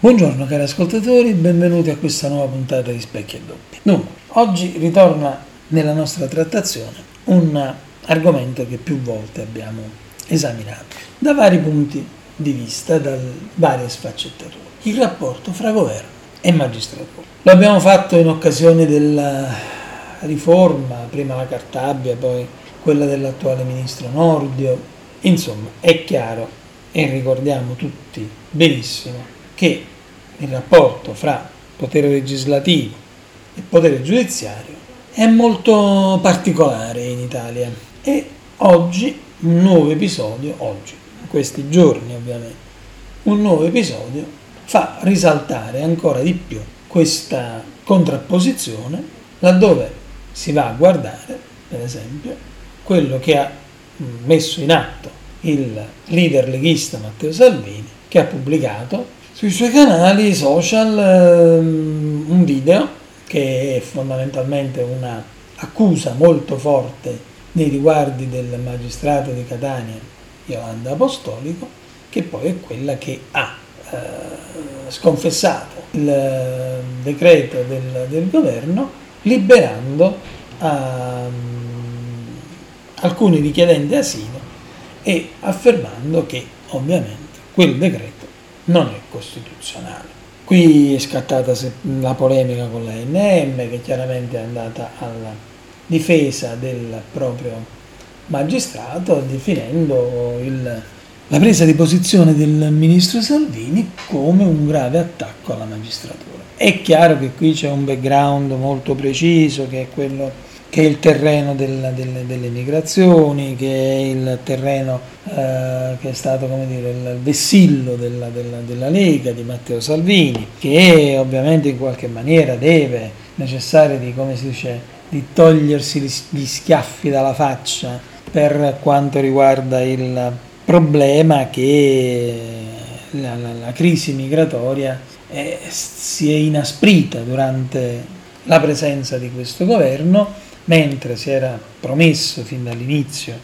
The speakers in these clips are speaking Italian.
Buongiorno cari ascoltatori, benvenuti a questa nuova puntata di Specchi e Doppi. Dunque, oggi ritorna nella nostra trattazione un argomento che più volte abbiamo esaminato da vari punti di vista, da varie sfaccettature. Il rapporto fra governo e magistratura. Lo abbiamo fatto in occasione della riforma, prima la Cartabia, poi quella dell'attuale ministro Nordio. Insomma, è chiaro e ricordiamo tutti benissimo che il rapporto fra potere legislativo e potere giudiziario è molto particolare in Italia. E oggi un nuovo episodio, oggi, in questi giorni ovviamente, un nuovo episodio fa risaltare ancora di più questa contrapposizione laddove si va a guardare, per esempio, quello che ha messo in atto il leader leghista Matteo Salvini, che ha pubblicato sui suoi canali social ehm, un video che è fondamentalmente una accusa molto forte nei riguardi del magistrato di Catania Yolanda Apostolico, che poi è quella che ha eh, sconfessato il eh, decreto del, del governo liberando um, alcuni richiedenti asilo e affermando che ovviamente quel decreto non è costituzionale. Qui è scattata la polemica con la NM che chiaramente è andata alla difesa del proprio magistrato definendo il, la presa di posizione del ministro Salvini come un grave attacco alla magistratura. È chiaro che qui c'è un background molto preciso che è quello che è il terreno del, del, delle migrazioni, che è il terreno eh, che è stato come dire, il vessillo della, della, della, Lega di Matteo Salvini, che ovviamente in qualche maniera deve necessare di, come si dice, di togliersi gli schiaffi dalla faccia per quanto riguarda il problema che la, la, la crisi migratoria è, si è inasprita durante la presenza di questo governo mentre si era promesso fin dall'inizio,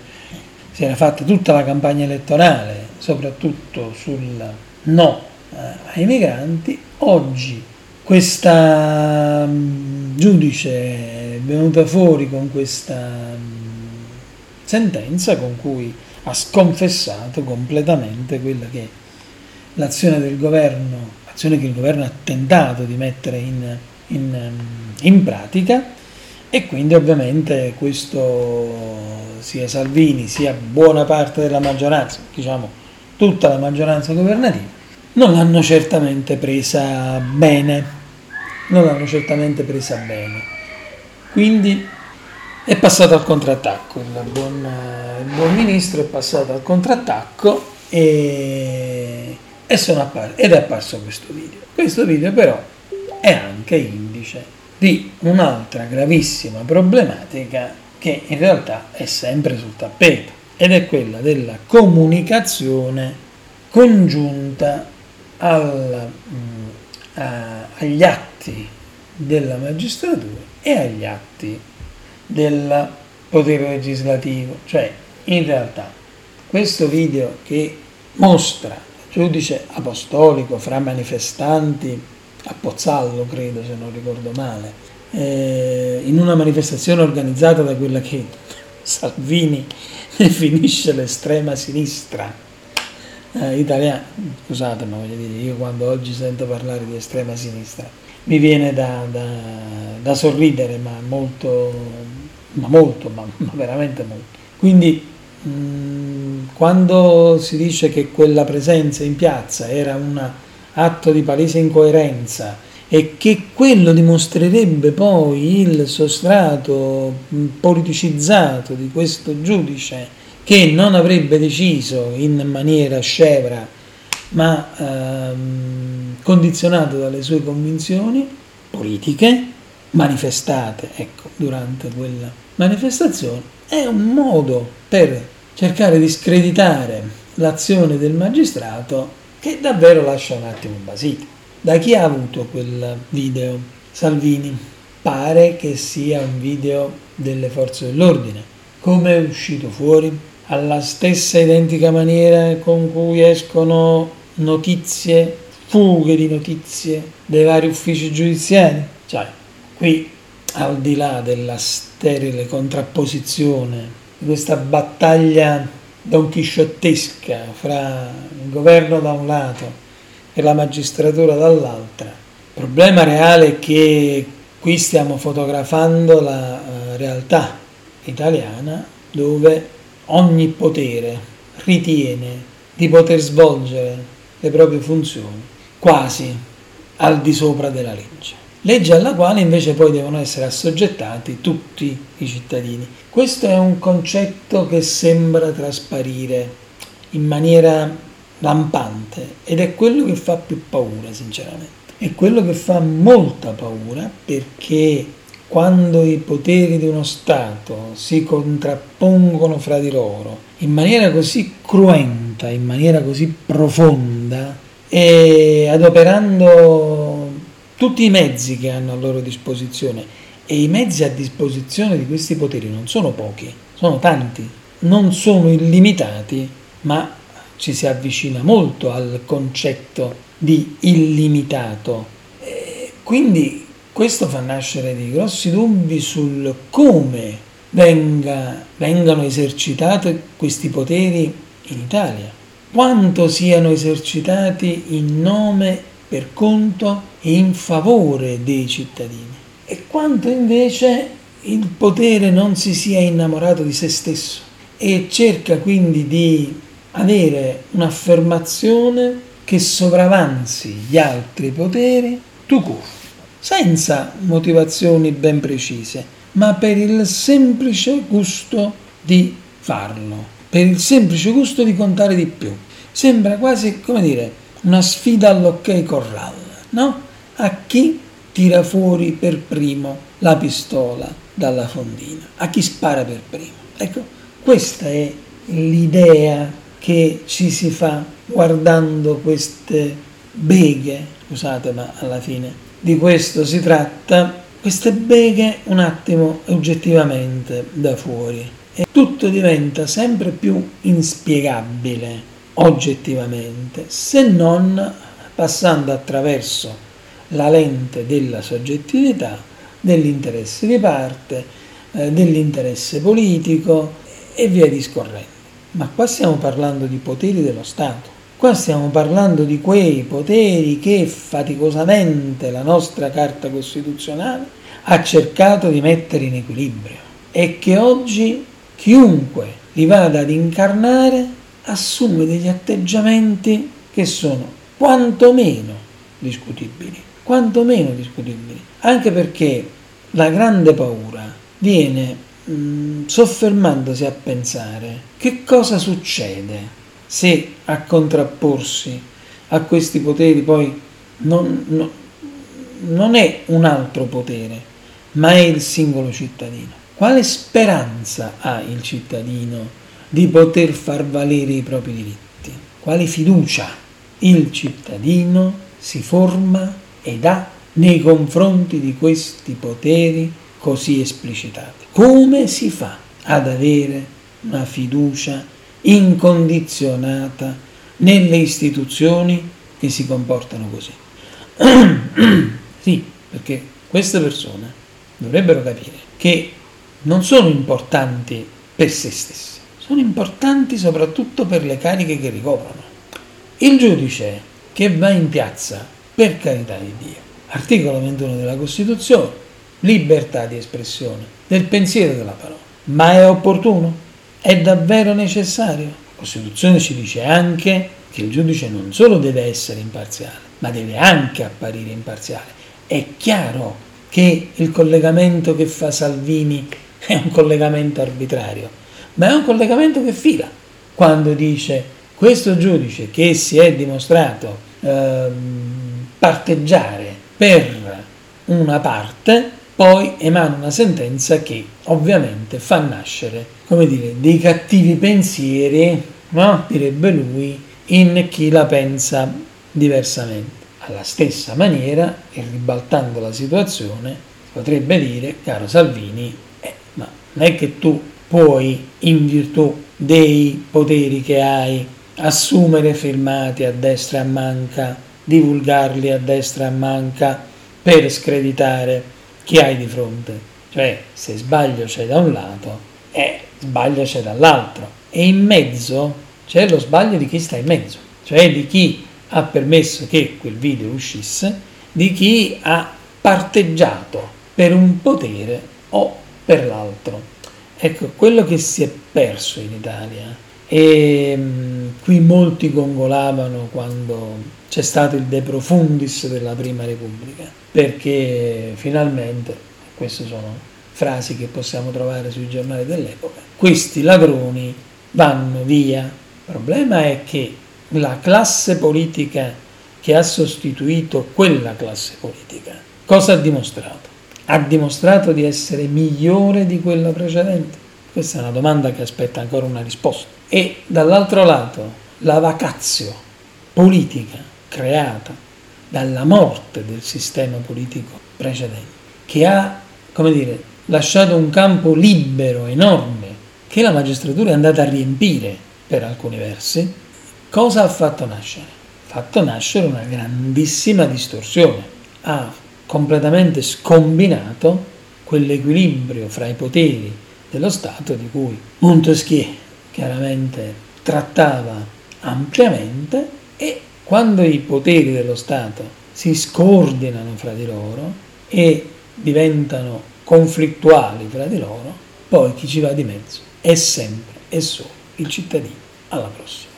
si era fatta tutta la campagna elettorale, soprattutto sul no eh, ai migranti, oggi questa mm, giudice è venuta fuori con questa mm, sentenza con cui ha sconfessato completamente quella che l'azione del governo, l'azione che il governo ha tentato di mettere in, in, mm, in pratica e quindi ovviamente questo sia Salvini sia buona parte della maggioranza, diciamo tutta la maggioranza governativa, non l'hanno certamente presa bene, non l'hanno certamente presa bene. Quindi è passato al contrattacco, il buon, il buon ministro è passato al contrattacco e, e appar- ed è apparso questo video. Questo video però è anche indice di un'altra gravissima problematica che in realtà è sempre sul tappeto ed è quella della comunicazione congiunta al, mm, a, agli atti della magistratura e agli atti del potere legislativo. Cioè, in realtà, questo video che mostra il giudice apostolico fra manifestanti a Pozzallo, credo, se non ricordo male, eh, in una manifestazione organizzata da quella che Salvini definisce l'estrema sinistra eh, italiana. Scusate, ma voglio dire, io quando oggi sento parlare di estrema sinistra mi viene da, da, da sorridere, ma molto, ma molto, ma, ma veramente molto. Quindi mm, quando si dice che quella presenza in piazza era una atto di palese incoerenza e che quello dimostrerebbe poi il sostrato politicizzato di questo giudice che non avrebbe deciso in maniera scevra ma ehm, condizionato dalle sue convinzioni politiche manifestate ecco, durante quella manifestazione è un modo per cercare di screditare l'azione del magistrato che davvero lascia un attimo basito. Da chi ha avuto quel video? Salvini. Pare che sia un video delle forze dell'ordine. Come è uscito fuori? Alla stessa identica maniera con cui escono notizie fughe di notizie dei vari uffici giudiziari. Cioè, qui al di là della sterile contrapposizione, di questa battaglia donchisciottesca fra il governo da un lato e la magistratura dall'altra, il problema reale è che qui stiamo fotografando la uh, realtà italiana dove ogni potere ritiene di poter svolgere le proprie funzioni quasi al di sopra della legge legge alla quale invece poi devono essere assoggettati tutti i cittadini. Questo è un concetto che sembra trasparire in maniera lampante ed è quello che fa più paura, sinceramente. È quello che fa molta paura perché quando i poteri di uno Stato si contrappongono fra di loro in maniera così cruenta, in maniera così profonda e adoperando tutti i mezzi che hanno a loro disposizione. E i mezzi a disposizione di questi poteri non sono pochi, sono tanti, non sono illimitati, ma ci si avvicina molto al concetto di illimitato. E quindi questo fa nascere dei grossi dubbi sul come venga, vengano esercitati questi poteri in Italia, quanto siano esercitati in nome per conto in favore dei cittadini e quanto invece il potere non si sia innamorato di se stesso e cerca quindi di avere un'affermazione che sopravanzi gli altri poteri tu court, senza motivazioni ben precise, ma per il semplice gusto di farlo, per il semplice gusto di contare di più. Sembra quasi, come dire, una sfida all'ok corral, no? A chi tira fuori per primo la pistola dalla fondina, a chi spara per primo. Ecco, questa è l'idea che ci si fa guardando queste beghe, scusate ma alla fine di questo si tratta, queste beghe un attimo oggettivamente da fuori. E tutto diventa sempre più inspiegabile oggettivamente, se non passando attraverso la lente della soggettività, dell'interesse di parte, eh, dell'interesse politico e via discorrendo. Ma qua stiamo parlando di poteri dello Stato, qua stiamo parlando di quei poteri che faticosamente la nostra Carta Costituzionale ha cercato di mettere in equilibrio e che oggi chiunque li vada ad incarnare assume degli atteggiamenti che sono quantomeno discutibili, quantomeno discutibili, anche perché la grande paura viene mh, mm, soffermandosi a pensare che cosa succede se a contrapporsi a questi poteri poi non, no, non è un altro potere, ma è il singolo cittadino. Quale speranza ha il cittadino di poter far valere i propri diritti. Quale fiducia il cittadino si forma ed ha nei confronti di questi poteri così esplicitati. Come si fa ad avere una fiducia incondizionata nelle istituzioni che si comportano così? sì, perché queste persone dovrebbero capire che non sono importanti per se stesse sono importanti soprattutto per le cariche che ricoprono. Il giudice che va in piazza, per carità di Dio, articolo 21 della Costituzione, libertà di espressione del pensiero e della parola, ma è opportuno? È davvero necessario? La Costituzione ci dice anche che il giudice non solo deve essere imparziale, ma deve anche apparire imparziale. È chiaro che il collegamento che fa Salvini è un collegamento arbitrario ma è un collegamento che fila quando dice questo giudice che si è dimostrato eh, parteggiare per una parte, poi emana una sentenza che ovviamente fa nascere, come dire, dei cattivi pensieri, no? direbbe lui, in chi la pensa diversamente. Alla stessa maniera, e ribaltando la situazione, potrebbe dire, caro Salvini, eh, ma non è che tu puoi, in virtù dei poteri che hai, assumere filmati a destra e a manca divulgarli a destra e a manca per screditare chi hai di fronte. Cioè, se sbaglio c'è da un lato e sbaglio c'è dall'altro. E in mezzo c'è lo sbaglio di chi sta in mezzo, cioè di chi ha permesso che quel video uscisse, di chi ha parteggiato per un potere o per l'altro. Ecco, quello che si è perso in Italia e mh, qui molti gongolavano quando c'è stato il de profundis della Prima Repubblica, perché finalmente, queste sono frasi che possiamo trovare sui giornali dell'epoca, questi ladroni vanno via. Il problema è che la classe politica che ha sostituito quella classe politica, cosa ha dimostrato? Ha dimostrato di essere migliore di quella precedente? Questa è una domanda che aspetta ancora una risposta. E dall'altro lato, la vacazio politica creata dalla morte del sistema politico precedente, che ha, come dire, lasciato un campo libero, enorme, che la magistratura è andata a riempire per alcuni versi, cosa ha fatto nascere? Ha fatto nascere una grandissima distorsione, ha completamente scombinato quell'equilibrio fra i poteri dello Stato di cui Montesquieu chiaramente trattava ampiamente e quando i poteri dello Stato si scordinano fra di loro e diventano conflittuali fra di loro, poi chi ci va di mezzo è sempre e solo il cittadino. Alla prossima.